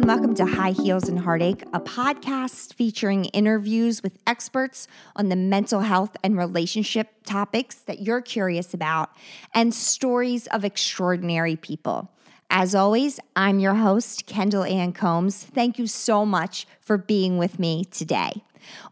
and welcome to High Heels and Heartache, a podcast featuring interviews with experts on the mental health and relationship topics that you're curious about and stories of extraordinary people. As always, I'm your host, Kendall Ann Combs. Thank you so much for being with me today.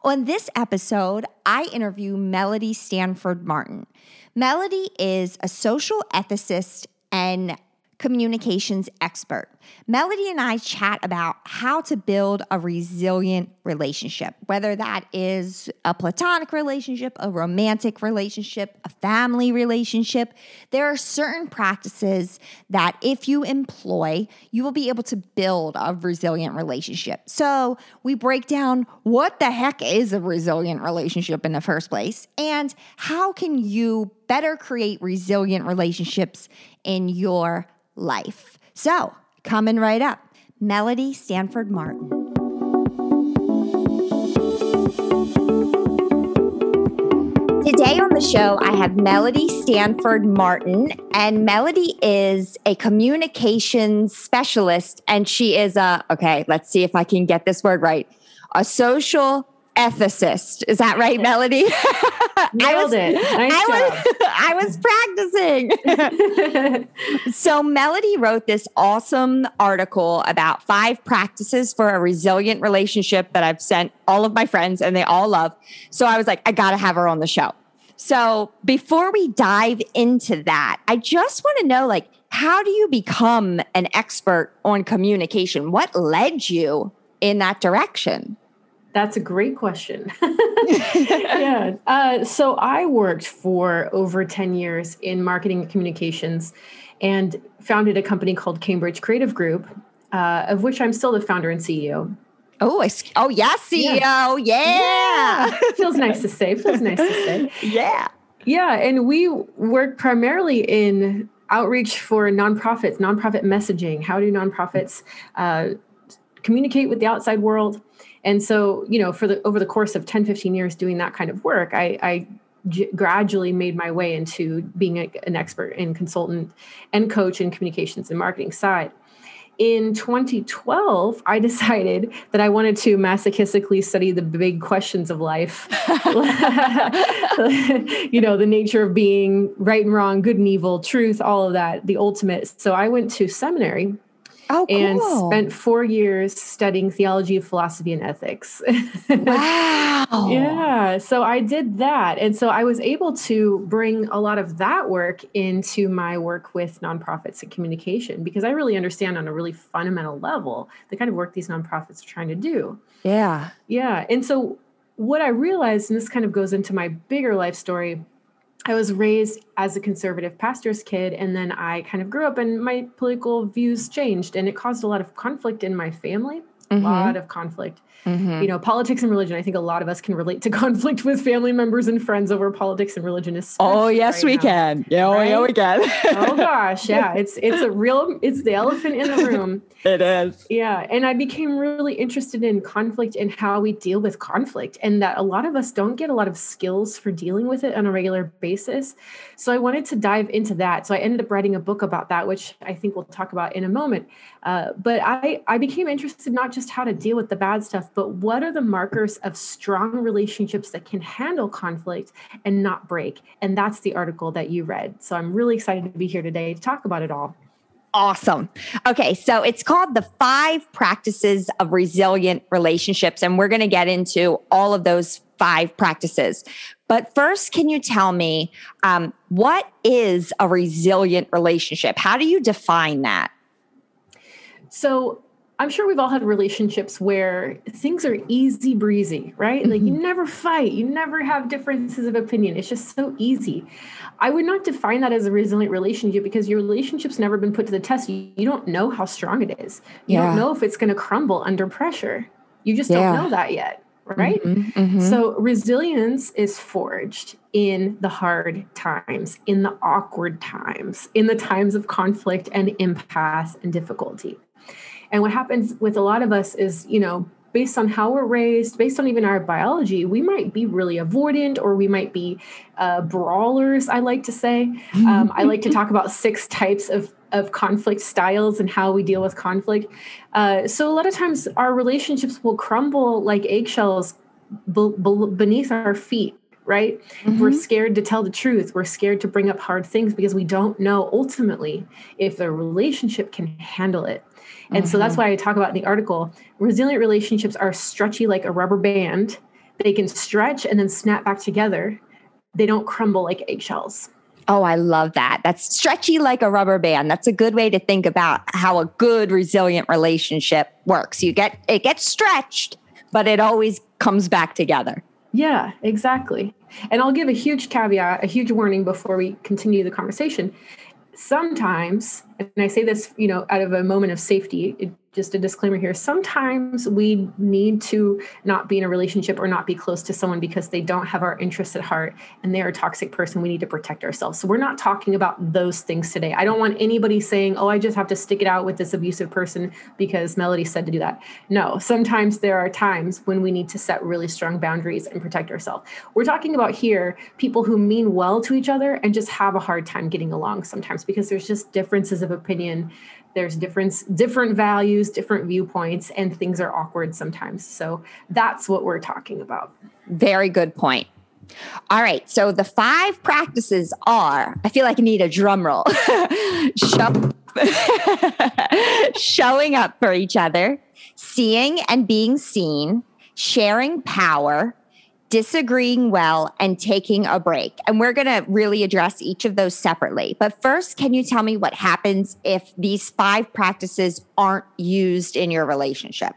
On this episode, I interview Melody Stanford Martin. Melody is a social ethicist and communications expert. Melody and I chat about how to build a resilient relationship, whether that is a platonic relationship, a romantic relationship, a family relationship. There are certain practices that if you employ, you will be able to build a resilient relationship. So we break down what the heck is a resilient relationship in the first place and how can you better create resilient relationships in your life. So, coming right up, Melody Stanford Martin. Today on the show, I have Melody Stanford Martin, and Melody is a communications specialist, and she is a, okay, let's see if I can get this word right, a social ethicist. Is that right, Melody? Nailed I was, it. Nice I was, I was practicing. so Melody wrote this awesome article about five practices for a resilient relationship that I've sent all of my friends and they all love. So I was like, I got to have her on the show. So before we dive into that, I just want to know like, how do you become an expert on communication? What led you in that direction? That's a great question. yeah. Uh, so I worked for over 10 years in marketing and communications and founded a company called Cambridge Creative Group, uh, of which I'm still the founder and CEO. Oh, I, oh yeah, CEO. Yeah. yeah. yeah. Feels nice to say. Feels nice to say. Yeah. Yeah. And we work primarily in outreach for nonprofits, nonprofit messaging. How do nonprofits uh, communicate with the outside world? And so you know for the over the course of 10 15 years doing that kind of work i, I g- gradually made my way into being a, an expert and consultant and coach in communications and marketing side. In 2012 i decided that i wanted to masochistically study the big questions of life. You know the nature of being right and wrong good and evil truth all of that the ultimate. So i went to seminary Oh, cool. And spent four years studying theology, philosophy, and ethics. wow. yeah. So I did that. And so I was able to bring a lot of that work into my work with nonprofits and communication because I really understand on a really fundamental level the kind of work these nonprofits are trying to do. Yeah. Yeah. And so what I realized, and this kind of goes into my bigger life story I was raised as a conservative pastor's kid, and then I kind of grew up and my political views changed, and it caused a lot of conflict in my family. Mm-hmm. A lot of conflict. Mm-hmm. You know, politics and religion. I think a lot of us can relate to conflict with family members and friends over politics and religion. Oh yes, right we now. can. Yeah, oh yeah, we can. oh gosh, yeah. It's it's a real. It's the elephant in the room. it is. Yeah, and I became really interested in conflict and how we deal with conflict, and that a lot of us don't get a lot of skills for dealing with it on a regular basis. So I wanted to dive into that. So I ended up writing a book about that, which I think we'll talk about in a moment. Uh, but I I became interested not just how to deal with the bad stuff but what are the markers of strong relationships that can handle conflict and not break? And that's the article that you read. So I'm really excited to be here today to talk about it all. Awesome. Okay, so it's called the five practices of resilient relationships, and we're going to get into all of those five practices. But first, can you tell me um, what is a resilient relationship? How do you define that? So, I'm sure we've all had relationships where things are easy breezy, right? Mm-hmm. Like you mm-hmm. never fight, you never have differences of opinion. It's just so easy. I would not define that as a resilient relationship because your relationship's never been put to the test. You, you don't know how strong it is. You yeah. don't know if it's going to crumble under pressure. You just yeah. don't know that yet, right? Mm-hmm, mm-hmm. So resilience is forged in the hard times, in the awkward times, in the times of conflict and impasse and difficulty. And what happens with a lot of us is, you know, based on how we're raised, based on even our biology, we might be really avoidant or we might be uh, brawlers, I like to say. Um, I like to talk about six types of, of conflict styles and how we deal with conflict. Uh, so, a lot of times our relationships will crumble like eggshells b- b- beneath our feet right? Mm-hmm. We're scared to tell the truth. We're scared to bring up hard things because we don't know ultimately if the relationship can handle it. And mm-hmm. so that's mm-hmm. why I talk about in the article resilient relationships are stretchy like a rubber band. They can stretch and then snap back together. They don't crumble like eggshells. Oh, I love that. That's stretchy like a rubber band. That's a good way to think about how a good resilient relationship works. You get it gets stretched, but it always comes back together. Yeah, exactly. And I'll give a huge caveat, a huge warning before we continue the conversation. Sometimes, and I say this, you know, out of a moment of safety, it, just a disclaimer here sometimes we need to not be in a relationship or not be close to someone because they don't have our interests at heart and they're a toxic person. We need to protect ourselves. So we're not talking about those things today. I don't want anybody saying oh i just have to stick it out with this abusive person because melody said to do that. No sometimes there are times when we need to set really strong boundaries and protect ourselves. We're talking about here people who mean well to each other and just have a hard time getting along sometimes because there's just differences of opinion there's different different values different viewpoints and things are awkward sometimes. So that's what we're talking about. Very good point. All right so the five practices are i feel like i need a drum roll. Show, showing up for each other seeing and being seen sharing power disagreeing well, and taking a break. And we're going to really address each of those separately. But first, can you tell me what happens if these five practices aren't used in your relationship?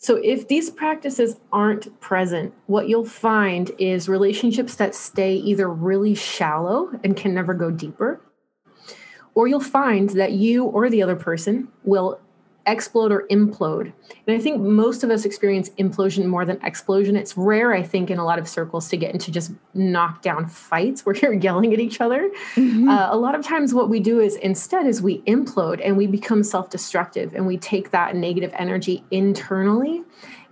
So, if these practices aren't present, what you'll find is relationships that stay either really shallow and can never go deeper, or you'll find that you or the other person will explode or implode. And I think most of us experience implosion more than explosion. It's rare, I think, in a lot of circles to get into just knockdown fights where you're yelling at each other. Mm-hmm. Uh, a lot of times, what we do is instead is we implode and we become self-destructive, and we take that negative energy internally,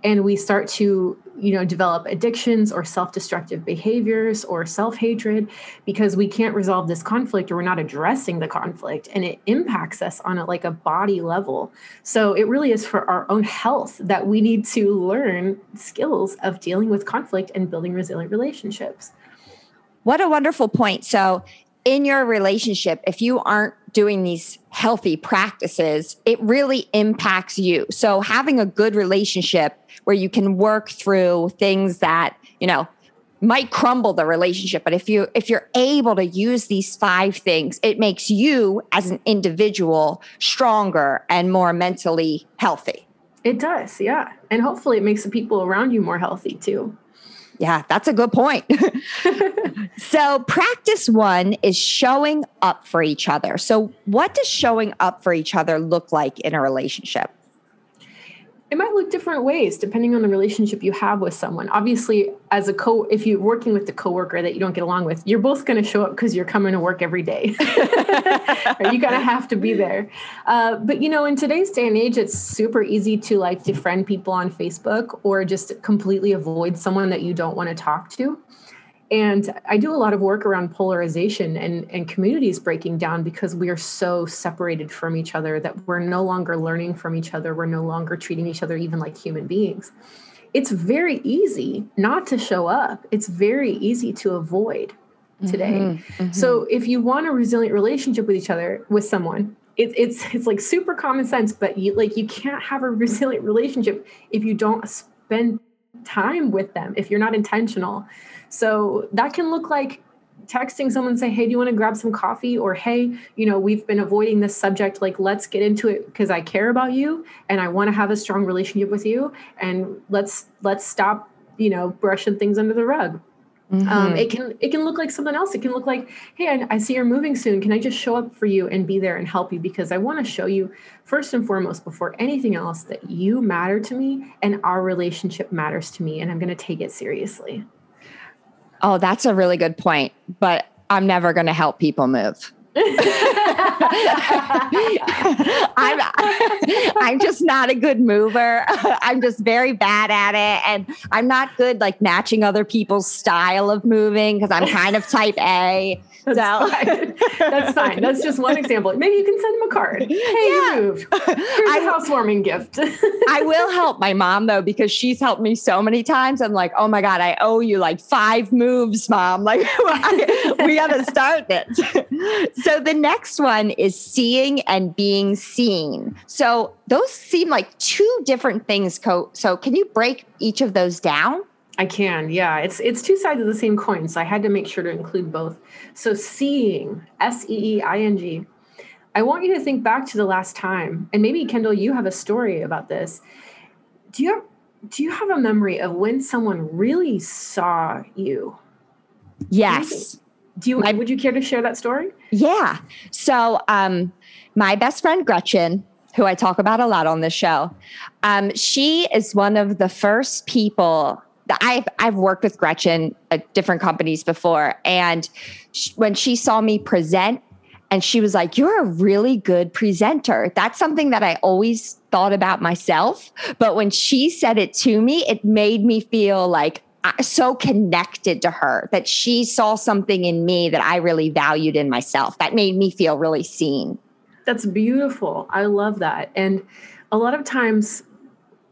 and we start to you know develop addictions or self-destructive behaviors or self-hatred because we can't resolve this conflict or we're not addressing the conflict and it impacts us on a like a body level. So it really is for our own health that we need to learn skills of dealing with conflict and building resilient relationships. What a wonderful point. So in your relationship, if you aren't doing these healthy practices, it really impacts you. So having a good relationship where you can work through things that, you know, might crumble the relationship, but if you if you're able to use these five things, it makes you as an individual stronger and more mentally healthy. It does, yeah. And hopefully it makes the people around you more healthy too. Yeah, that's a good point. so, practice one is showing up for each other. So, what does showing up for each other look like in a relationship? It might look different ways depending on the relationship you have with someone. Obviously as a co if you're working with the coworker that you don't get along with you're both going to show up because you're coming to work every day. You gotta have to be there. Uh, but you know in today's day and age it's super easy to like defriend people on facebook or just completely avoid someone that you don't want to talk to and I do a lot of work around polarization and, and communities breaking down because we are so separated from each other that we're no longer learning from each other. We're no longer treating each other even like human beings. It's very easy not to show up, it's very easy to avoid today. Mm-hmm, mm-hmm. So if you want a resilient relationship with each other, with someone, it, it's it's like super common sense, but you like you can't have a resilient relationship if you don't spend time with them, if you're not intentional. So that can look like texting someone say, Hey, do you want to grab some coffee? Or, Hey, you know, we've been avoiding this subject. Like, let's get into it because I care about you and I want to have a strong relationship with you. And let's, let's stop, you know, brushing things under the rug. Mm-hmm. Um, it can it can look like something else. It can look like, hey, I, I, see you're moving soon. Can I just show up for you and be there and help you? Because I want to show you first and foremost, before anything else, that you matter to me and our relationship matters to me, and I'm going to take it seriously. Oh, that's a really good point. But I'm never going to help people move. I'm I'm just not a good mover. I'm just very bad at it and I'm not good like matching other people's style of moving because I'm kind of type A. That's so. fine. That's fine. That's just one example. Maybe you can send him a card. Hey, yeah. you moved. Here's I, a housewarming gift. I will help my mom though because she's helped me so many times. I'm like, oh my god, I owe you like five moves, mom. Like we got to start this. so the next one is seeing and being seen. So those seem like two different things. So can you break each of those down? I can, yeah. It's it's two sides of the same coin, so I had to make sure to include both. So seeing, S E E I N G. I want you to think back to the last time, and maybe Kendall, you have a story about this. Do you have do you have a memory of when someone really saw you? Yes. Do you, would you care to share that story? Yeah. So um my best friend Gretchen, who I talk about a lot on this show, um, she is one of the first people I've I've worked with Gretchen at different companies before, and she, when she saw me present, and she was like, "You're a really good presenter." That's something that I always thought about myself, but when she said it to me, it made me feel like uh, so connected to her that she saw something in me that I really valued in myself. That made me feel really seen. That's beautiful. I love that. And a lot of times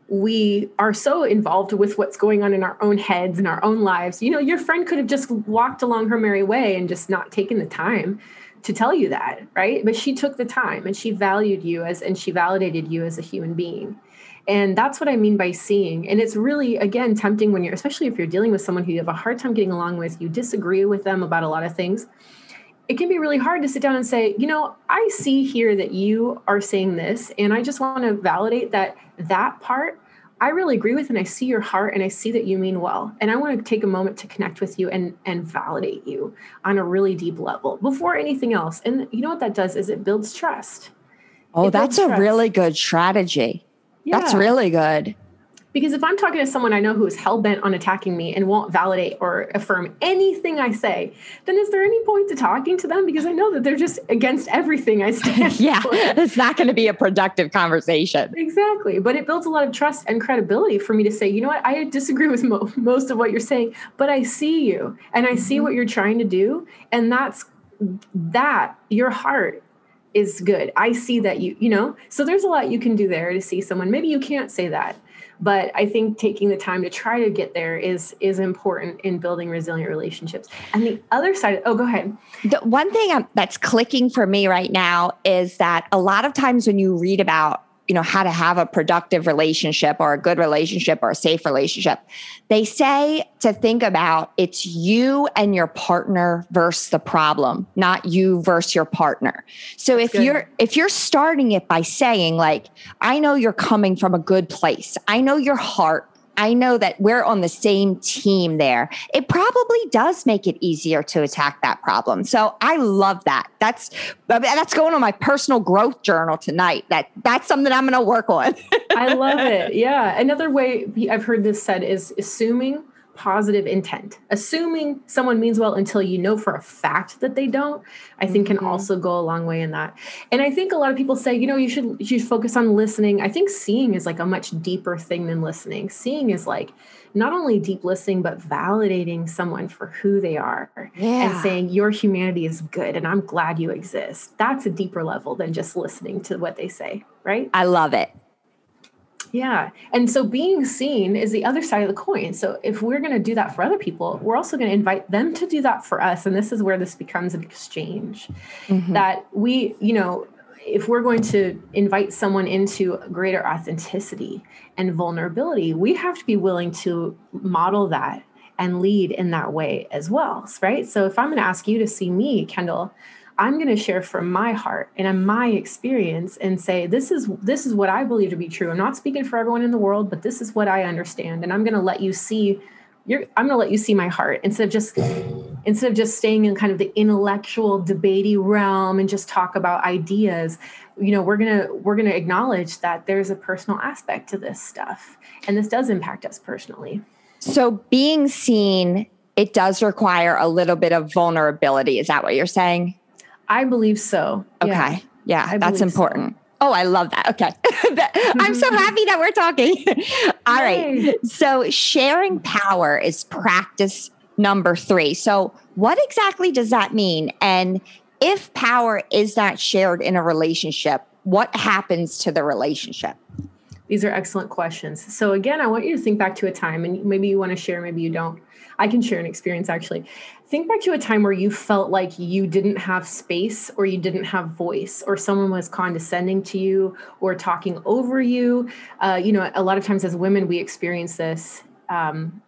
we are so involved with what's going on in our own heads and our own lives. You know, your friend could have just walked along her merry way and just not taken the time to tell you that, right? But she took the time and she valued you as and she validated you as a human being. And that's what I mean by seeing. And it's really, again, tempting when you're, especially if you're dealing with someone who you have a hard time getting along with, you disagree with them about a lot of things. It can be really hard to sit down and say, you know, I see here that you are saying this, and I just want to validate that that part I really agree with and I see your heart and I see that you mean well. And I want to take a moment to connect with you and and validate you on a really deep level before anything else. And you know what that does is it builds trust. Oh, it that's a trust. really good strategy. Yeah. That's really good. Because if I'm talking to someone I know who is hell bent on attacking me and won't validate or affirm anything I say, then is there any point to talking to them? Because I know that they're just against everything I stand yeah, for. it's not going to be a productive conversation. Exactly. But it builds a lot of trust and credibility for me to say, you know what, I disagree with mo- most of what you're saying, but I see you and I see mm-hmm. what you're trying to do. And that's that, your heart is good. I see that you, you know, so there's a lot you can do there to see someone. Maybe you can't say that but i think taking the time to try to get there is is important in building resilient relationships. And the other side oh go ahead. The one thing um, that's clicking for me right now is that a lot of times when you read about you know how to have a productive relationship or a good relationship or a safe relationship. They say to think about it's you and your partner versus the problem not you versus your partner. So That's if good. you're if you're starting it by saying like i know you're coming from a good place. I know your heart I know that we're on the same team there. It probably does make it easier to attack that problem. So I love that. That's that's going on my personal growth journal tonight. That that's something I'm going to work on. I love it. Yeah. Another way I've heard this said is assuming positive intent. Assuming someone means well until you know for a fact that they don't, I think mm-hmm. can also go a long way in that. And I think a lot of people say, you know, you should you should focus on listening. I think seeing is like a much deeper thing than listening. Seeing is like not only deep listening but validating someone for who they are yeah. and saying your humanity is good and I'm glad you exist. That's a deeper level than just listening to what they say, right? I love it. Yeah. And so being seen is the other side of the coin. So if we're going to do that for other people, we're also going to invite them to do that for us. And this is where this becomes an exchange mm-hmm. that we, you know, if we're going to invite someone into greater authenticity and vulnerability, we have to be willing to model that and lead in that way as well, right? So if I'm going to ask you to see me, Kendall, I'm going to share from my heart and my experience and say this is this is what I believe to be true. I'm not speaking for everyone in the world, but this is what I understand. And I'm going to let you see you're I'm going to let you see my heart. Instead of just instead of just staying in kind of the intellectual debatey realm and just talk about ideas you know we're going to we're going to acknowledge that there's a personal aspect to this stuff. And this does impact us personally. So being seen it does require a little bit of vulnerability. Is that what you're saying I believe so. Okay. Yeah, yeah that's important. So. Oh, I love that. Okay. I'm so happy that we're talking. All Yay. right. So, sharing power is practice number three. So, what exactly does that mean? And if power is not shared in a relationship, what happens to the relationship? These are excellent questions. So, again, I want you to think back to a time, and maybe you want to share, maybe you don't. I can share an experience actually. Think back to a time where you felt like you didn't have space or you didn't have voice or someone was condescending to you or talking over you. Uh, you know, a lot of times as women, we experience this um,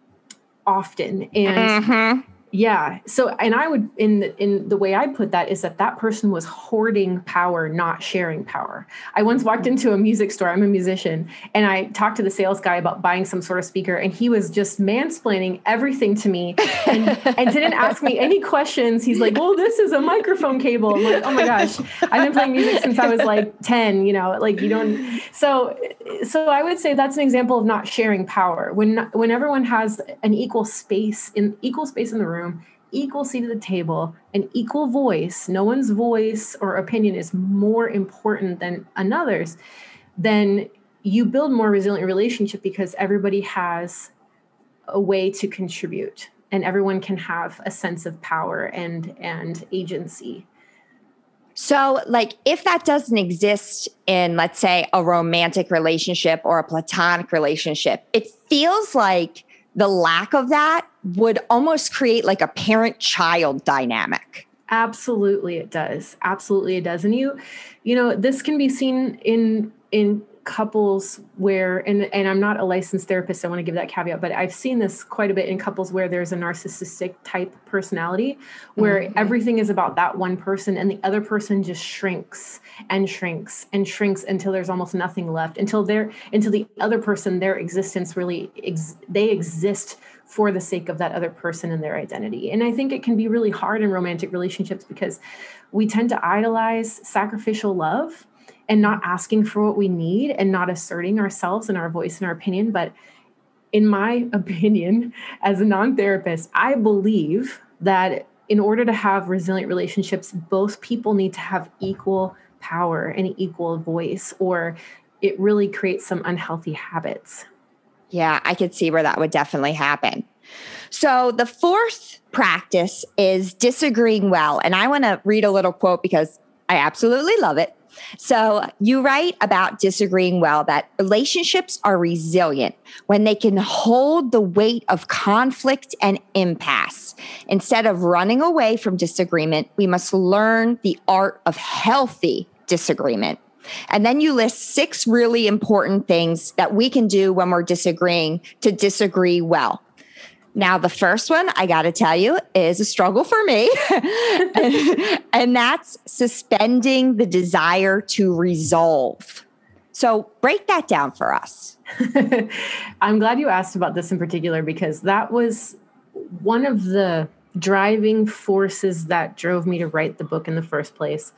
often. And mm-hmm yeah so and i would in the, in the way i put that is that that person was hoarding power not sharing power. I once walked mm-hmm. into a music store i'm a musician and i talked to the sales guy about buying some sort of speaker and he was just mansplaining everything to me and, and didn't ask me any questions. He's like well this is a microphone cable. I'm like oh my gosh i've been playing music since i was like 10 you know like you don't so so i would say that's an example of not sharing power. When when everyone has an equal space in equal space in the room room, equal seat at the table, an equal voice, no one's voice or opinion is more important than another's, then you build more resilient relationship because everybody has a way to contribute and everyone can have a sense of power and and agency. So, like, if that doesn't exist in, let's say, a romantic relationship or a platonic relationship, it feels like the lack of that would almost create like a parent child dynamic. Absolutely it does. Absolutely it does. And you you know, this can be seen in in couples where and and I'm not a licensed therapist I want to give that caveat but I've seen this quite a bit in couples where there's a narcissistic type personality where mm-hmm. everything is about that one person and the other person just shrinks and shrinks and shrinks until there's almost nothing left until they're until the other person their existence really ex, they exist for the sake of that other person and their identity and I think it can be really hard in romantic relationships because we tend to idolize sacrificial love and not asking for what we need and not asserting ourselves and our voice and our opinion. But in my opinion, as a non therapist, I believe that in order to have resilient relationships, both people need to have equal power and equal voice, or it really creates some unhealthy habits. Yeah, I could see where that would definitely happen. So, the fourth practice is disagreeing well. And I want to read a little quote because I absolutely love it. So you write about disagreeing well that relationships are resilient when they can hold the weight of conflict and impasse. Instead of running away from disagreement, we must learn the art of healthy disagreement. And then you list six really important things that we can do when we're disagreeing to disagree well. Now, the first one I got to tell you is a struggle for me, and, and that's suspending the desire to resolve. So, break that down for us. I'm glad you asked about this in particular because that was one of the driving forces that drove me to write the book in the first place.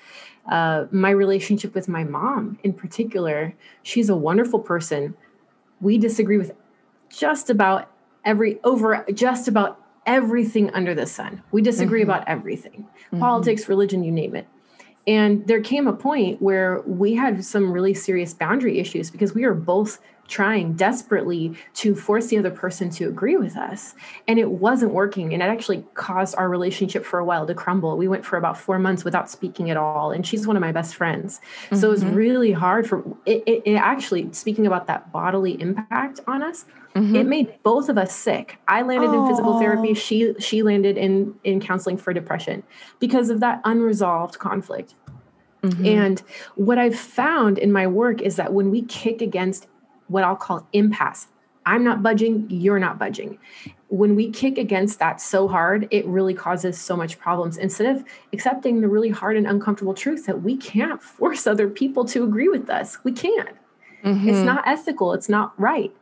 Uh, my relationship with my mom, in particular, she's a wonderful person. We disagree with just about every over just about everything under the sun. We disagree mm-hmm. about everything. Mm-hmm. Politics, religion, you name it. And there came a point where we had some really serious boundary issues because we were both trying desperately to force the other person to agree with us. And it wasn't working. And it actually caused our relationship for a while to crumble. We went for about four months without speaking at all. And she's one of my best friends. Mm-hmm. So it was mm-hmm. really hard for it, it, it, actually, speaking about that bodily impact on us, mm-hmm. it made both of us sick. I landed in physical therapy. She she landed in in counseling for depression because of that unresolved conflict. Mm-hmm. And what I've found in my work is that when we kick against what I'll call impasse. I'm not budging, you're not budging. When we kick against that so hard, it really causes so much problems. Instead of accepting the really hard and uncomfortable truth that we can't force other people to agree with us, we can't. Mm-hmm. It's not ethical, it's not right.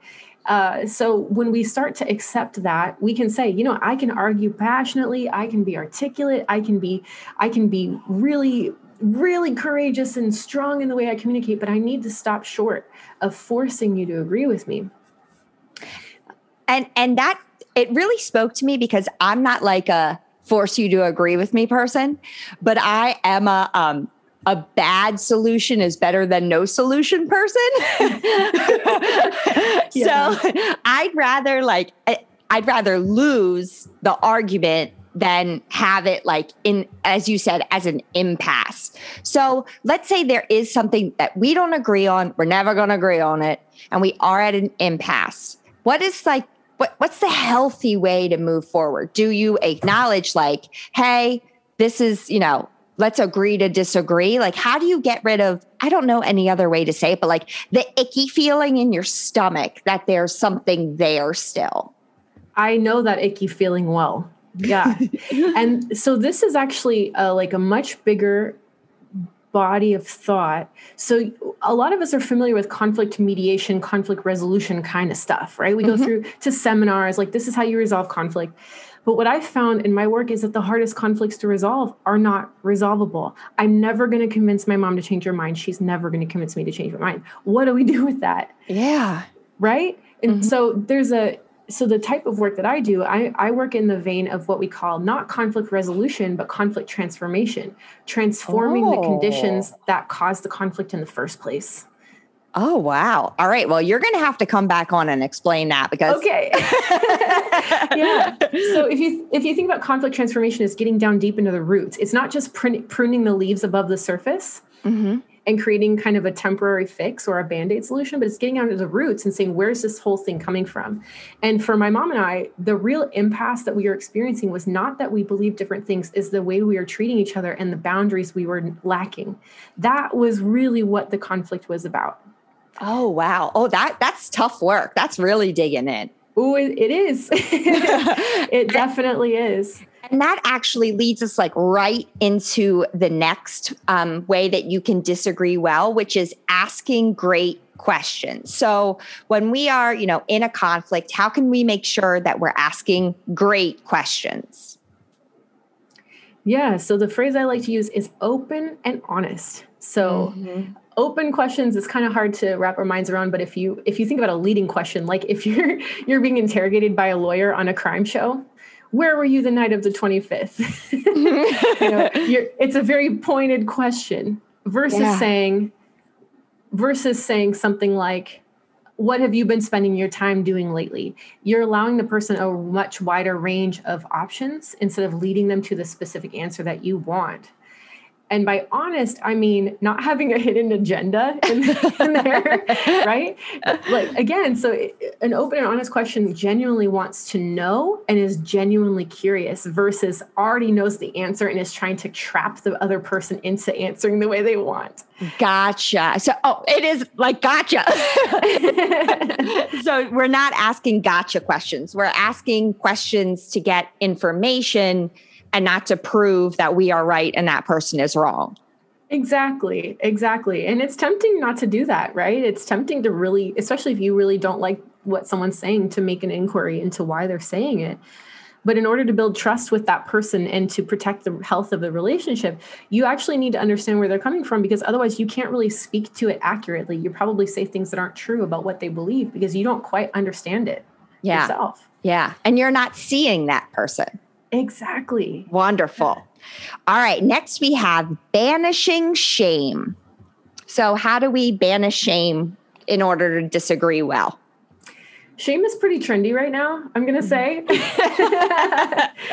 Uh, so when we start to accept that we can say you know i can argue passionately i can be articulate i can be i can be really really courageous and strong in the way I communicate, but I need to stop short of forcing you to agree with me. And and that it really spoke to me because I'm not like a force you to agree with me person, but I am a um a bad solution is better than no solution person. yeah. So I'd rather like I'd rather lose the argument than have it like in as you said as an impasse. So let's say there is something that we don't agree on, we're never going to agree on it and we are at an impasse. What is like what what's the healthy way to move forward? Do you acknowledge like, hey, this is, you know, let's agree to disagree? Like how do you get rid of I don't know any other way to say it, but like the icky feeling in your stomach that there's something there still? I know that icky feeling well. Yeah. and so this is actually uh, like a much bigger body of thought. So a lot of us are familiar with conflict mediation, conflict resolution kind of stuff, right? We mm-hmm. go through to seminars like this is how you resolve conflict. But what I've found in my work is that the hardest conflicts to resolve are not resolvable. I'm never going to convince my mom to change her mind. She's never going to convince me to change my mind. What do we do with that? Yeah. Right? And mm-hmm. so there's a so the type of work that I do, I, I work in the vein of what we call not conflict resolution, but conflict transformation, transforming oh. the conditions oh. that caused the conflict in the first place. Oh wow. All right. Well, you're going to have to come back on and explain that because Okay. yeah. So if you if you think about conflict transformation as getting down deep into the roots, it's not just pruning the leaves above the surface. Mm-hmm and creating kind of a temporary fix or a band-aid solution but it's getting out of the roots and saying where's this whole thing coming from? And for my mom and i the real impasse that we were experiencing was not that we believe different things is the way we were treating each other and the boundaries we were lacking. That was really what the conflict was about. Oh wow. Oh that that's tough work. That's really digging in. Oh, it, it is. it definitely is. And that actually leads us like right into the next um, way that you can disagree well, which is asking great questions. So when we are, you know, in a conflict, how can we make sure that we're asking great questions? Yeah, so the phrase I like to use is open and honest. So mm-hmm open questions is kind of hard to wrap our minds around but if you if you think about a leading question like if you're you're being interrogated by a lawyer on a crime show where were you the night of the 25th you know, it's a very pointed question versus yeah. saying versus saying something like what have you been spending your time doing lately? You're allowing the person a much wider range of options instead of leading them to the specific answer that you want and by honest, I mean not having a hidden agenda in, in there, right? Like again, so an open and honest question genuinely wants to know and is genuinely curious versus already knows the answer and is trying to trap the other person into answering the way they want. Gotcha. So, oh, it is like gotcha. so, we're not asking gotcha questions. We're asking questions to get information and not to prove that we are right and that person is wrong. Exactly, exactly. And it's tempting not to do that, right? It's tempting to really, especially if you really don't like what someone's saying, to make an inquiry into why they're saying it. But in order to build trust with that person and to protect the health of the relationship, you actually need to understand where they're coming from because otherwise you can't really speak to it accurately. You probably say things that aren't true about what they believe because you don't quite understand it yeah. yourself. Yeah. And you're not seeing that person. Exactly. Wonderful. All right. Next, we have banishing shame. So, how do we banish shame in order to disagree well? Shame is pretty trendy right now, I'm going to say.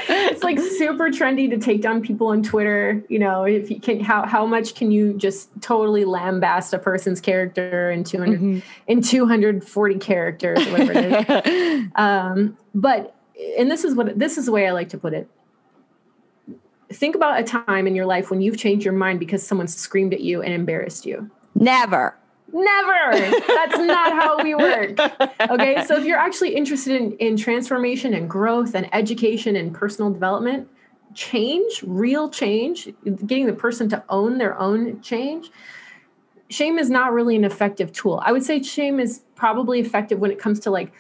it's like super trendy to take down people on Twitter. You know, if you can, how, how much can you just totally lambast a person's character in 200, mm-hmm. in 240 characters, whatever it is. um, but and this is what this is the way I like to put it. Think about a time in your life when you've changed your mind because someone screamed at you and embarrassed you. Never. Never. That's not how we work. Okay. So if you're actually interested in, in transformation and growth and education and personal development, change, real change, getting the person to own their own change, shame is not really an effective tool. I would say shame is probably effective when it comes to like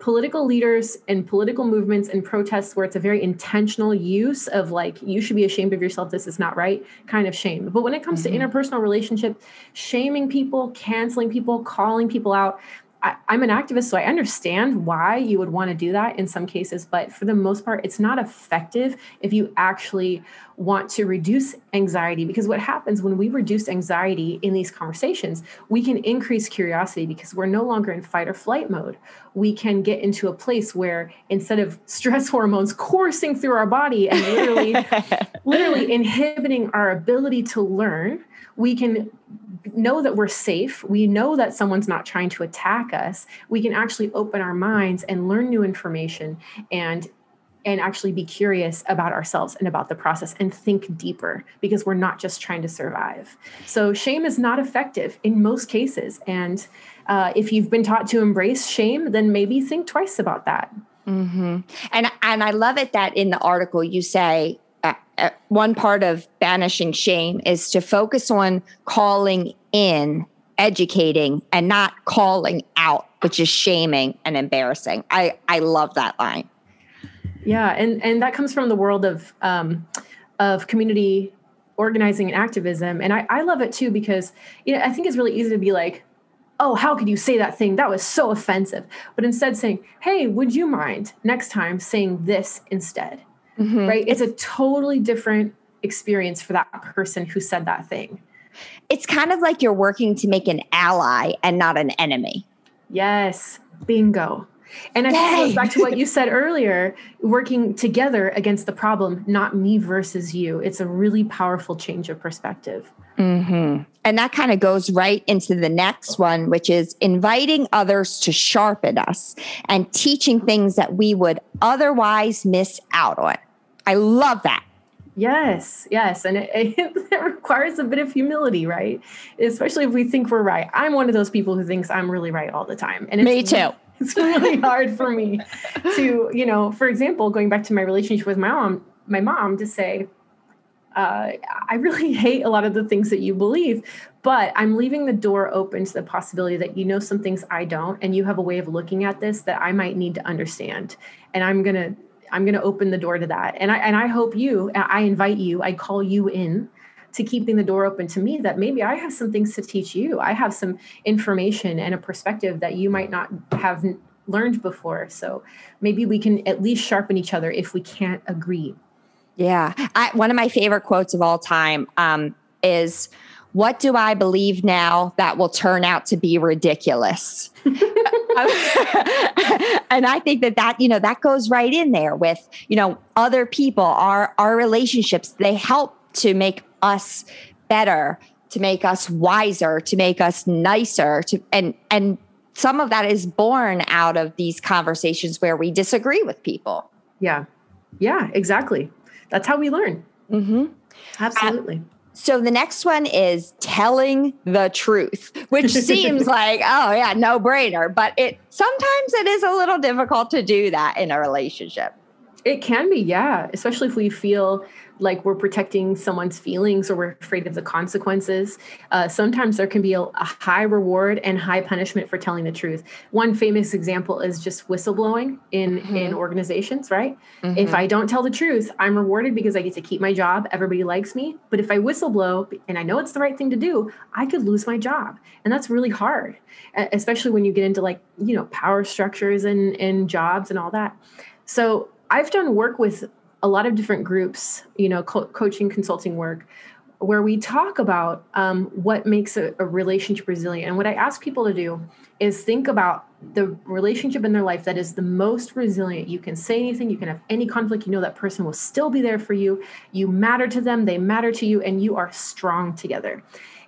political leaders and political movements and protests where it's a very intentional use of like you should be ashamed of yourself this is not right kind of shame but when it comes mm-hmm. to interpersonal relationship shaming people canceling people calling people out I, am an activist, so I understand why you would want to do that in some cases, but for the most part, it's not effective if you actually want to reduce anxiety. Because what happens when we reduce anxiety in these conversations, we can increase curiosity because we're no longer in fight or flight mode. We can get into a place where instead of stress hormones coursing through our body and literally, literally inhibiting our ability to learn, we can know that we're safe. We know that someone's not trying to attack us. We can actually open our minds and learn new information and and actually be curious about ourselves and about the process and think deeper because we're not just trying to survive. So shame is not effective in most cases. And uh, if you've been taught to embrace shame, then maybe think twice about that. Mm-hmm. And and I love it that in the article you say uh, uh, one part of banishing shame is to focus on calling in, educating, and not calling out, which is shaming and embarrassing. I, I love that line. Yeah, and and that comes from the world of um, of community organizing and activism, and I, I love it too because you know I think it's really easy to be like, oh, how could you say that thing? That was so offensive. But instead saying, hey, would you mind next time saying this instead? mm-hmm. right? It's a totally different experience for that person who said that thing. It's kind of like you're working to make an ally and not an enemy. Yes, bingo. And I think it goes back to what you said earlier working together against the problem, not me versus you. It's a really powerful change of perspective. Mm-hmm. And that kind of goes right into the next one, which is inviting others to sharpen us and teaching things that we would otherwise miss out on. I love that. Yes, yes. And it, it, requires a bit of humility, right? Especially if we think we're right. I'm one of those people who thinks I'm really right all the time. And me too. It's really hard for me to, you know, for example, going back to my relationship with my mom, my mom to say, uh, I really hate a lot of the things that you believe, but I'm leaving the door open to the possibility that you know some things I don't, and you have a way of looking at this that I might need to understand. And I'm going to I'm going to open the door to that. And I and I hope you I invite you, I call you in to keeping the door open to me that maybe I have some things to teach you. I have some information and a perspective that you might not have learned before. So maybe we can at least sharpen each other if we can't agree. Yeah. I, one of my favorite quotes of all time um, is what do I believe now that will turn out to be ridiculous? and I think that that, you know, that goes right in there with, you know, other people, our, our relationships, they help to make us better, to make us wiser, to make us nicer, to, and, and some of that is born out of these conversations where we disagree with people. Yeah. Yeah, exactly. That's how we learn. Mm-hmm. Absolutely. So the next one is telling the truth, which seems like, oh yeah, no brainer, but it sometimes it is a little difficult to do that in a relationship. It can be, yeah, especially if we feel like we're protecting someone's feelings or we're afraid of the consequences. Uh, sometimes there can be a, a, high reward and high punishment for telling the truth. One famous example is just whistleblowing in mm-hmm. in organizations, right? Mm-hmm. If I don't tell the truth, I'm rewarded because I get to keep my job. Everybody likes me. But if I whistleblow and I know it's the right thing to do, I could lose my job, and that's really hard, especially when you get into like you know power structures and and jobs and all that. So I've done work with a lot of different groups, you know, co- coaching, consulting work, where we talk about um, what makes a, a, relationship resilient. And what I ask people to do is think about the relationship in their life that is the most resilient. You can say anything, you can have any conflict, you know that person will still be there for you. You matter to them, they matter to you, and you are strong together.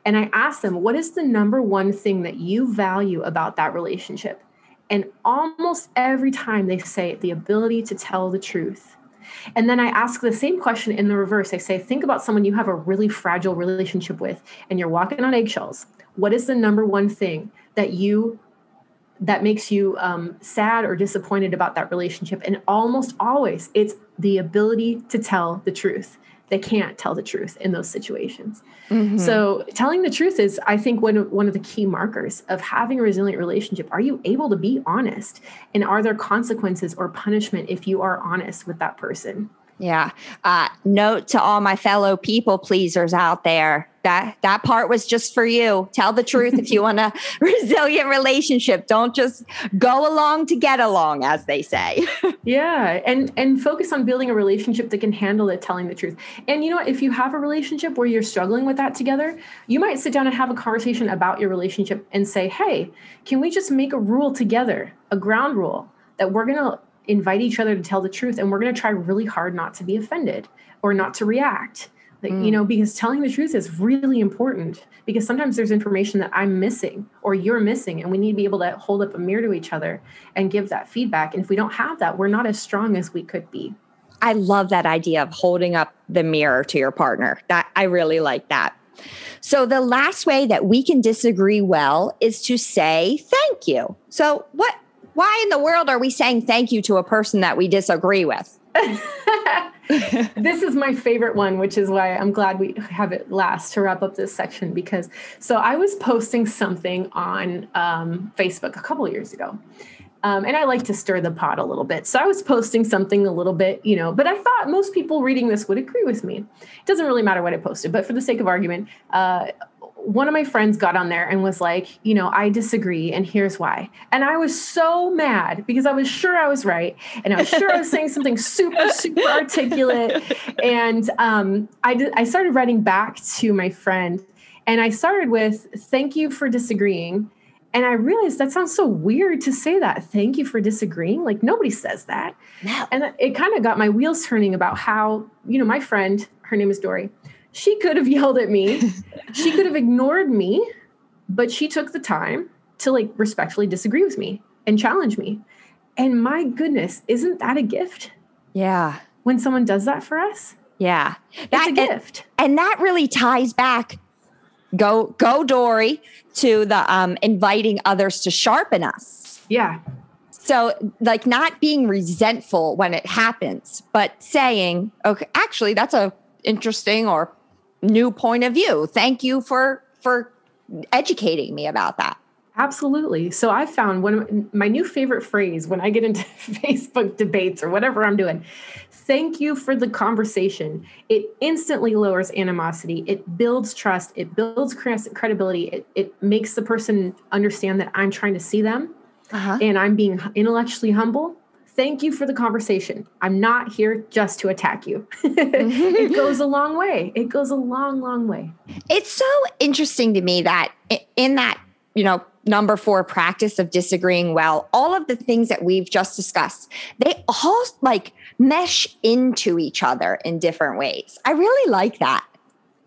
And I ask them, what is the number one thing that you value about that relationship? And almost every time they say the ability to tell the truth and then I ask the same question in the reverse. I say, think about someone you have a really fragile relationship with and you're walking on eggshells. What is the number one thing that you that makes you um, sad or disappointed about that relationship? And almost always, it's the ability to tell the truth they can't tell the truth in those situations. Mm-hmm. So telling the truth is, I think, one of, one of the key markers of having a resilient relationship. Are you able to be honest? And are there consequences or punishment if you are honest with that person? Yeah. Uh, note to all my fellow people pleasers out there that that part was just for you. Tell the truth if you want a resilient relationship. Don't just go along to get along, as they say. yeah, and and focus on building a relationship that can handle it telling the truth. And you know what? If you have a relationship where you're struggling with that together, you might sit down and have a conversation about your relationship and say, "Hey, can we just make a rule together, a ground rule that we're gonna invite each other to tell the truth, and we're gonna try really hard not to be offended or not to react." Mm. you know because telling the truth is really important because sometimes there's information that i'm missing or you're missing and we need to be able to hold up a mirror to each other and give that feedback. And if we don't have that we're not as strong as we could be. I love that idea of holding up the mirror to your partner. That i really like that. So the last way that we can disagree well is to say thank you. So what why in the world are we saying thank you to a person that we disagree with this is my favorite one, which is why I'm glad we have it last to wrap up this section. Because so I was posting something on um, Facebook a couple years ago. Um, and I like to stir the pot a little bit. So I was posting something a little bit, you know, but I thought most people reading this would agree with me. It doesn't really matter what I posted, but for the sake of argument, uh, one of my friends got on there and was like, you know, I disagree, and here's why. And I was so mad because I was sure I was right, and I was sure I was saying something super, super articulate. And um, I did, I started writing back to my friend, and I started with, "Thank you for disagreeing." And I realized that sounds so weird to say that. Thank you for disagreeing. Like nobody says that. No. And it kind of got my wheels turning about how, you know, my friend, her name is Dory she could have yelled at me. she could have ignored me, but she took the time to like respectfully disagree with me and challenge me. And my goodness, isn't that a gift? Yeah. When someone does that for us? Yeah. That's a gift. And, and, that really ties back go go Dory to the um inviting others to sharpen us. Yeah. So like not being resentful when it happens, but saying, okay, actually that's a interesting or new point of view. Thank you for for educating me about that. Absolutely. So I found one of my new favorite phrase when I get into Facebook debates or whatever I'm doing. Thank you for the conversation. It instantly lowers animosity. It builds trust. It builds credibility. It, it makes the person understand that I'm trying to see them uh-huh. and I'm being intellectually humble thank you for the conversation. I'm not here just to attack you. it goes a long way. It goes a long, long way. It's so interesting to me that in that, you know, number four practice of disagreeing well, all of the things that we've just discussed, they all like mesh into each other in different ways. I really like that.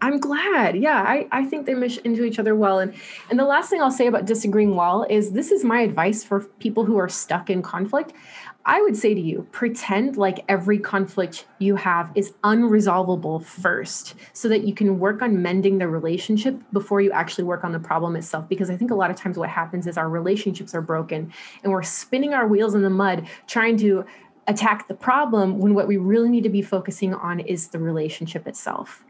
I'm glad. Yeah, I, I think they mesh into each other well. And and the last thing I'll say about disagreeing well is this is my advice for people who are stuck in conflict. I would say to you, pretend like every conflict you have is unresolvable first so that you can work on mending the relationship before you actually work on the problem itself. Because I think a lot of times what happens is our relationships are broken and we're spinning our wheels in the mud trying to attack the problem when what we really need to be focusing on is the relationship itself.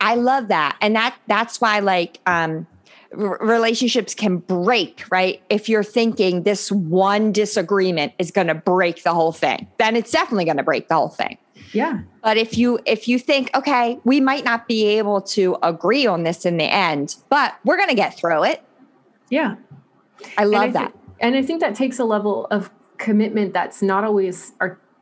I love that. And that that's why like um relationships can break, right? If you're thinking this one disagreement is going to break the whole thing, then it's definitely going to break the whole thing. Yeah. But if you if you think, okay, we might not be able to agree on this in the end, but we're going to get through it. Yeah. I love and I that. Th- and I think that takes a level of commitment that's not always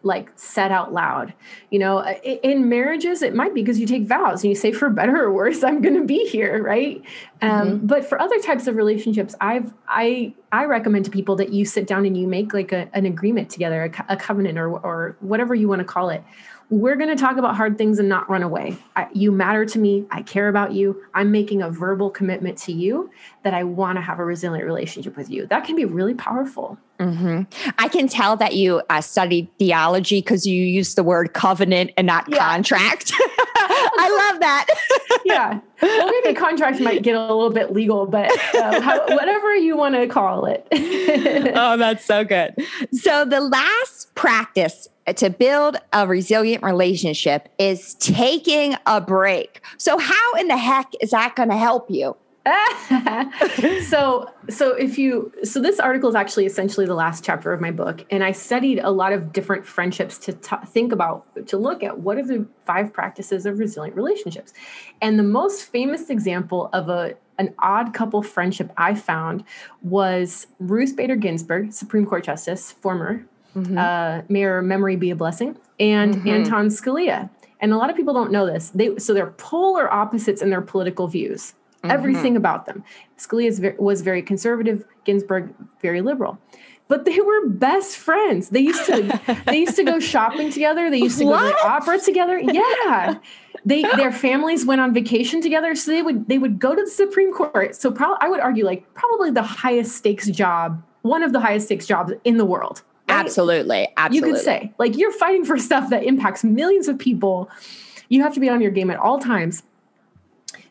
like said out loud. You know, in marriages, it might be because you take vows and you say, for better or worse, I'm going to be here, right? Um, mm-hmm. Um, but for other types of relationships, I've I I recommend to people that you sit down and you make like a, an agreement together, a, co- a covenant or or whatever you want to call it, we're going to talk about hard things and not run away. I, you matter to me. I care about you. I'm making a verbal commitment to you that I want to have a resilient relationship with you. That can be really powerful. Mm-hmm. I can tell that you uh, studied theology because you use the word covenant and not yeah. contract. I love that. yeah. Well, maybe contract might get a little bit legal, but uh, how, whatever you want to call it. oh, that's so good. So, the last practice to build a resilient relationship is taking a break. So, how in the heck is that going to help you? so so if you so this article is actually essentially the last chapter of my book and i studied a lot of different friendships to t- think about to look at what are the five practices of resilient relationships and the most famous example of a an odd couple friendship i found was ruth bader ginsburg supreme court justice former mm-hmm. uh, may her memory be a blessing and mm-hmm. anton scalia and a lot of people don't know this they so they're polar opposites in their political views mm-hmm. everything about them. Scalia was very conservative, Ginsburg very liberal. But they were best friends. They used to they used to go shopping together. They used to what? go to the opera together. Yeah. They their families went on vacation together. So they would they would go to the Supreme Court. So probably I would argue like probably the highest stakes job, one of the highest stakes jobs in the world. Right? Absolutely. Absolutely. You could say like you're fighting for stuff that impacts millions of people. You have to be on your game at all times.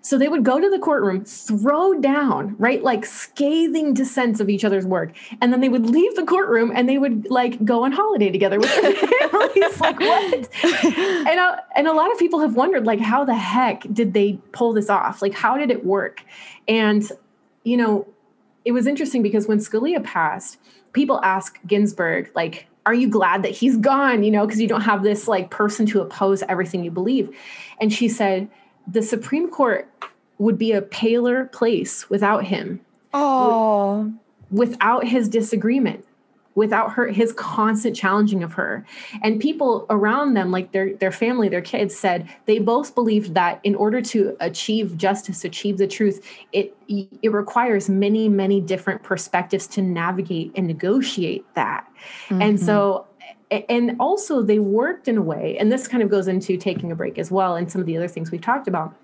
So they would go to the courtroom, throw down, right, like scathing dissents of each other's work. And then they would leave the courtroom and they would like go on holiday together with their families. like, what? And, uh, and a lot of people have wondered, like, how the heck did they pull this off? Like, how did it work? And, you know, it was interesting because when Scalia passed, people ask Ginsburg, like, are you glad that he's gone? You know, because you don't have this like person to oppose everything you believe. And she said, the Supreme Court would be a paler place without him. Oh, without his disagreement, without her his constant challenging of her. And people around them like their their family, their kids said they both believed that in order to achieve justice, achieve the truth, it it requires many many different perspectives to navigate and negotiate that. Mm-hmm. And so and also they worked in a way and this kind of goes into taking a break as well and some of the other things we've talked about.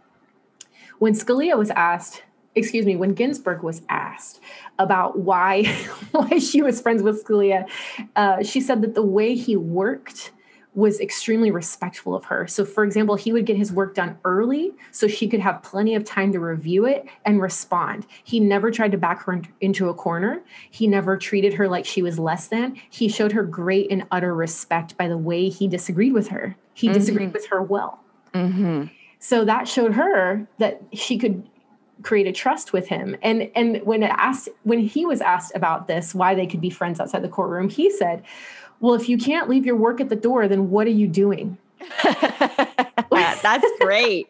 When scalia was asked excuse me when ginsburg was asked about why why she was friends with scalia uh, she said that the way he worked was extremely respectful of her. So, for example, he would get his work done early so she could have plenty of time to review it and respond. He never tried to back her into a corner. He never treated her like she was less than. He showed her great and utter respect by the way he disagreed with her. He mm-hmm. disagreed with her well. Mm-hmm. So that showed her that she could create a trust with him. And and when asked when he was asked about this, why they could be friends outside the courtroom, he said, well, if you can't leave your work at the door, then what are you doing? That's great.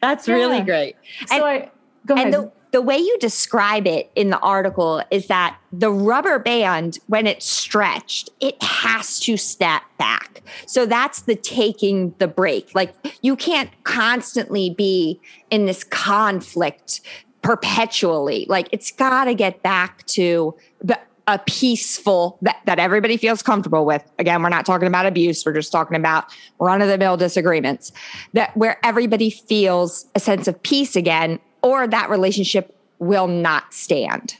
That's yeah. really great. So and, I go ahead. And the, the way you describe it in the article is that the rubber band, when it's stretched, it has to step back. So that's the taking the break. Like you can't constantly be in this conflict perpetually. Like it's got to get back to the a peaceful that, that everybody feels comfortable with. Again, we're not talking about abuse. We're just talking about run of the mill disagreements that where everybody feels a sense of peace again, or that relationship will not stand.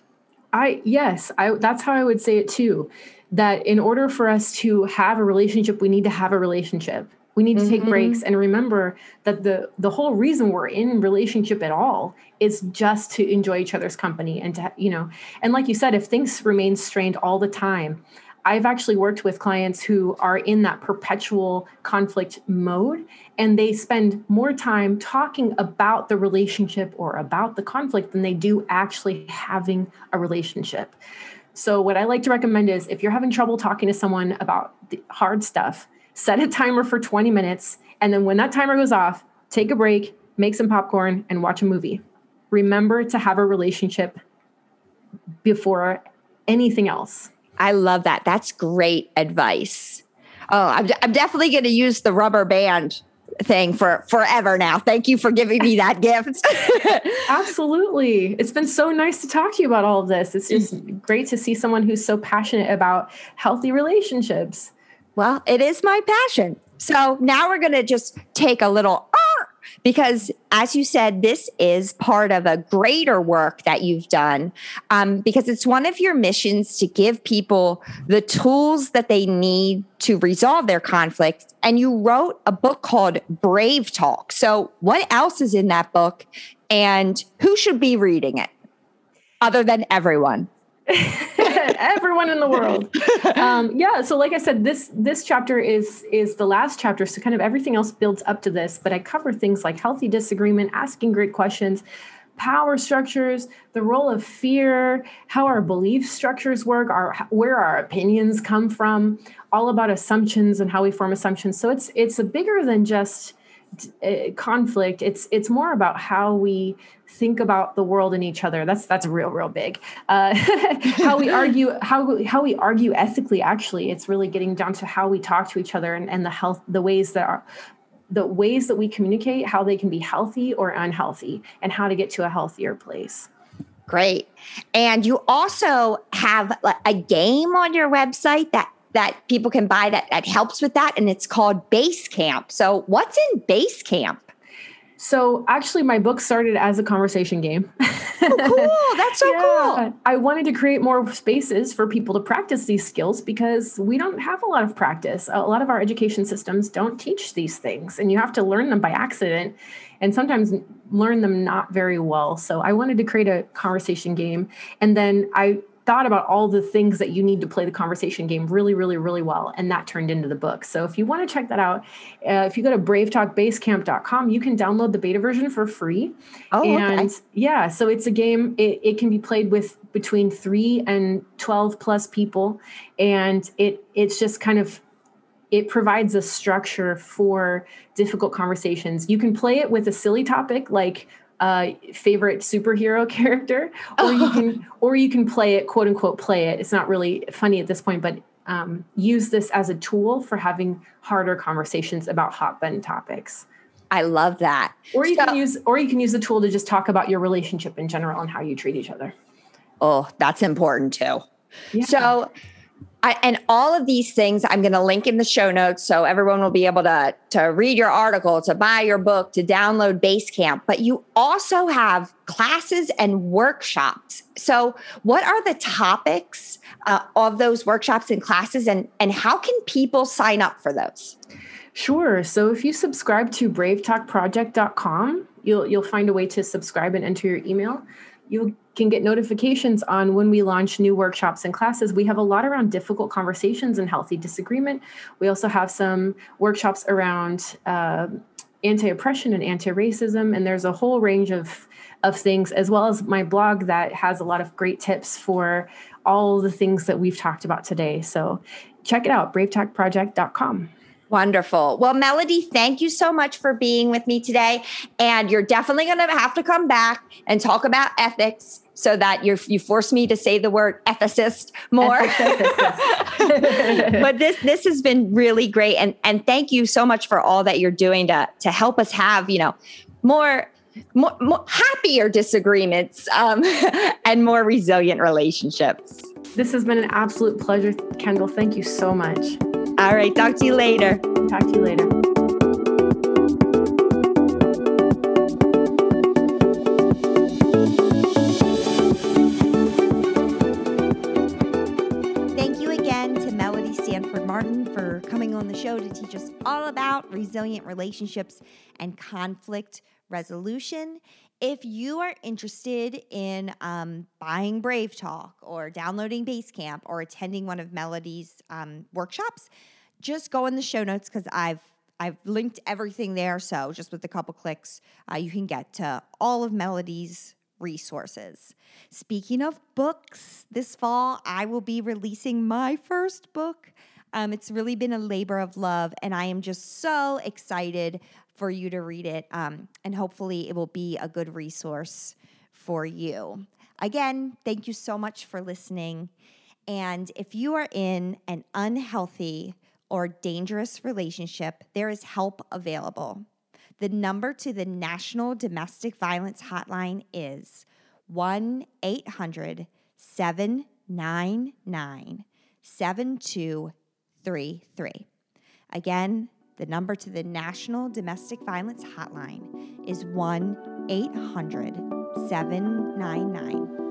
I, yes, I, that's how I would say it too. That in order for us to have a relationship, we need to have a relationship. We need to mm-hmm. take breaks and remember that the the whole reason we're in relationship at all is just to enjoy each other's company and to you know and like you said if things remain strained all the time I've actually worked with clients who are in that perpetual conflict mode and they spend more time talking about the relationship or about the conflict than they do actually having a relationship. So, what I like to recommend is if you're having trouble talking to someone about the hard stuff, set a timer for 20 minutes. And then when that timer goes off, take a break, make some popcorn, and watch a movie. Remember to have a relationship before anything else. I love that. That's great advice. Oh, I'm, I'm definitely going to use the rubber band thing for forever now. Thank you for giving me that gift. Absolutely. It's been so nice to talk to you about all of this. It's mm. just great to see someone who's so passionate about healthy relationships. Well, it is my passion. So now we're going to just take a little because, as you said, this is part of a greater work that you've done um, because it's one of your missions to give people the tools that they need to resolve their conflicts. And you wrote a book called Brave Talk. So, what else is in that book and who should be reading it other than everyone? everyone in the world. Um, yeah. So, like I said, this this chapter is is the last chapter. So, kind of everything else builds up to this. But I cover things like healthy disagreement, asking great questions, power structures, the role of fear, how our belief structures work, our where our opinions come from, all about assumptions and how we form assumptions. So it's it's a bigger than just uh, conflict. It's it's more about how we think about the world and each other. That's that's real real big. Uh, how we argue how how we argue ethically. Actually, it's really getting down to how we talk to each other and, and the health the ways that are the ways that we communicate, how they can be healthy or unhealthy, and how to get to a healthier place. Great. And you also have a game on your website that that people can buy that that helps with that and it's called Base Camp. So what's in Base Camp? So actually, my book started as a conversation game. oh, cool! That's so yeah. cool. I wanted to create more spaces for people to practice these skills because we don't have a lot of practice. A lot of our education systems don't teach these things, and you have to learn them by accident, and sometimes learn them not very well. So I wanted to create a conversation game, and then I thought about all the things that you need to play the conversation game really, really, really well. And that turned into the book. So if you want to check that out, uh, if you go to bravetalkbasecamp.com, you can download the beta version for free. Oh, and okay. yeah, so it's a game, it, it can be played with between three and 12 plus people. And it it's just kind of it provides a structure for difficult conversations. You can play it with a silly topic like uh, favorite superhero character, or you can or you can play it, quote unquote, play it. It's not really funny at this point, but um, use this as a tool for having harder conversations about hot button topics. I love that. Or you so, can use or you can use the tool to just talk about your relationship in general and how you treat each other. Oh, that's important too. Yeah. So I, and all of these things I'm going to link in the show notes so everyone will be able to, to read your article, to buy your book, to download Basecamp. But you also have classes and workshops. So, what are the topics uh, of those workshops and classes, and, and how can people sign up for those? Sure. So, if you subscribe to bravetalkproject.com, you'll, you'll find a way to subscribe and enter your email. You can get notifications on when we launch new workshops and classes. We have a lot around difficult conversations and healthy disagreement. We also have some workshops around uh, anti oppression and anti racism. And there's a whole range of, of things, as well as my blog that has a lot of great tips for all the things that we've talked about today. So check it out, bravetalkproject.com. Wonderful. Well, Melody, thank you so much for being with me today. And you're definitely going to have to come back and talk about ethics so that you you force me to say the word ethicist more. but this this has been really great, and and thank you so much for all that you're doing to to help us have you know more more, more happier disagreements um, and more resilient relationships. This has been an absolute pleasure, Kendall. Thank you so much. All right. Talk to you later. Talk to you later. Thank you again to Melody Stanford Martin for coming on the show to teach us all about resilient relationships and conflict resolution. If you are interested in um, buying Brave Talk or downloading Basecamp or attending one of Melody's um, workshops, just go in the show notes because I've I've linked everything there. So just with a couple clicks, uh, you can get to all of Melody's resources. Speaking of books, this fall I will be releasing my first book. Um, it's really been a labor of love, and I am just so excited for you to read it. Um, and hopefully, it will be a good resource for you. Again, thank you so much for listening. And if you are in an unhealthy or dangerous relationship, there is help available. The number to the National Domestic Violence Hotline is 1 800 799 7233. Again, the number to the National Domestic Violence Hotline is 1 800 799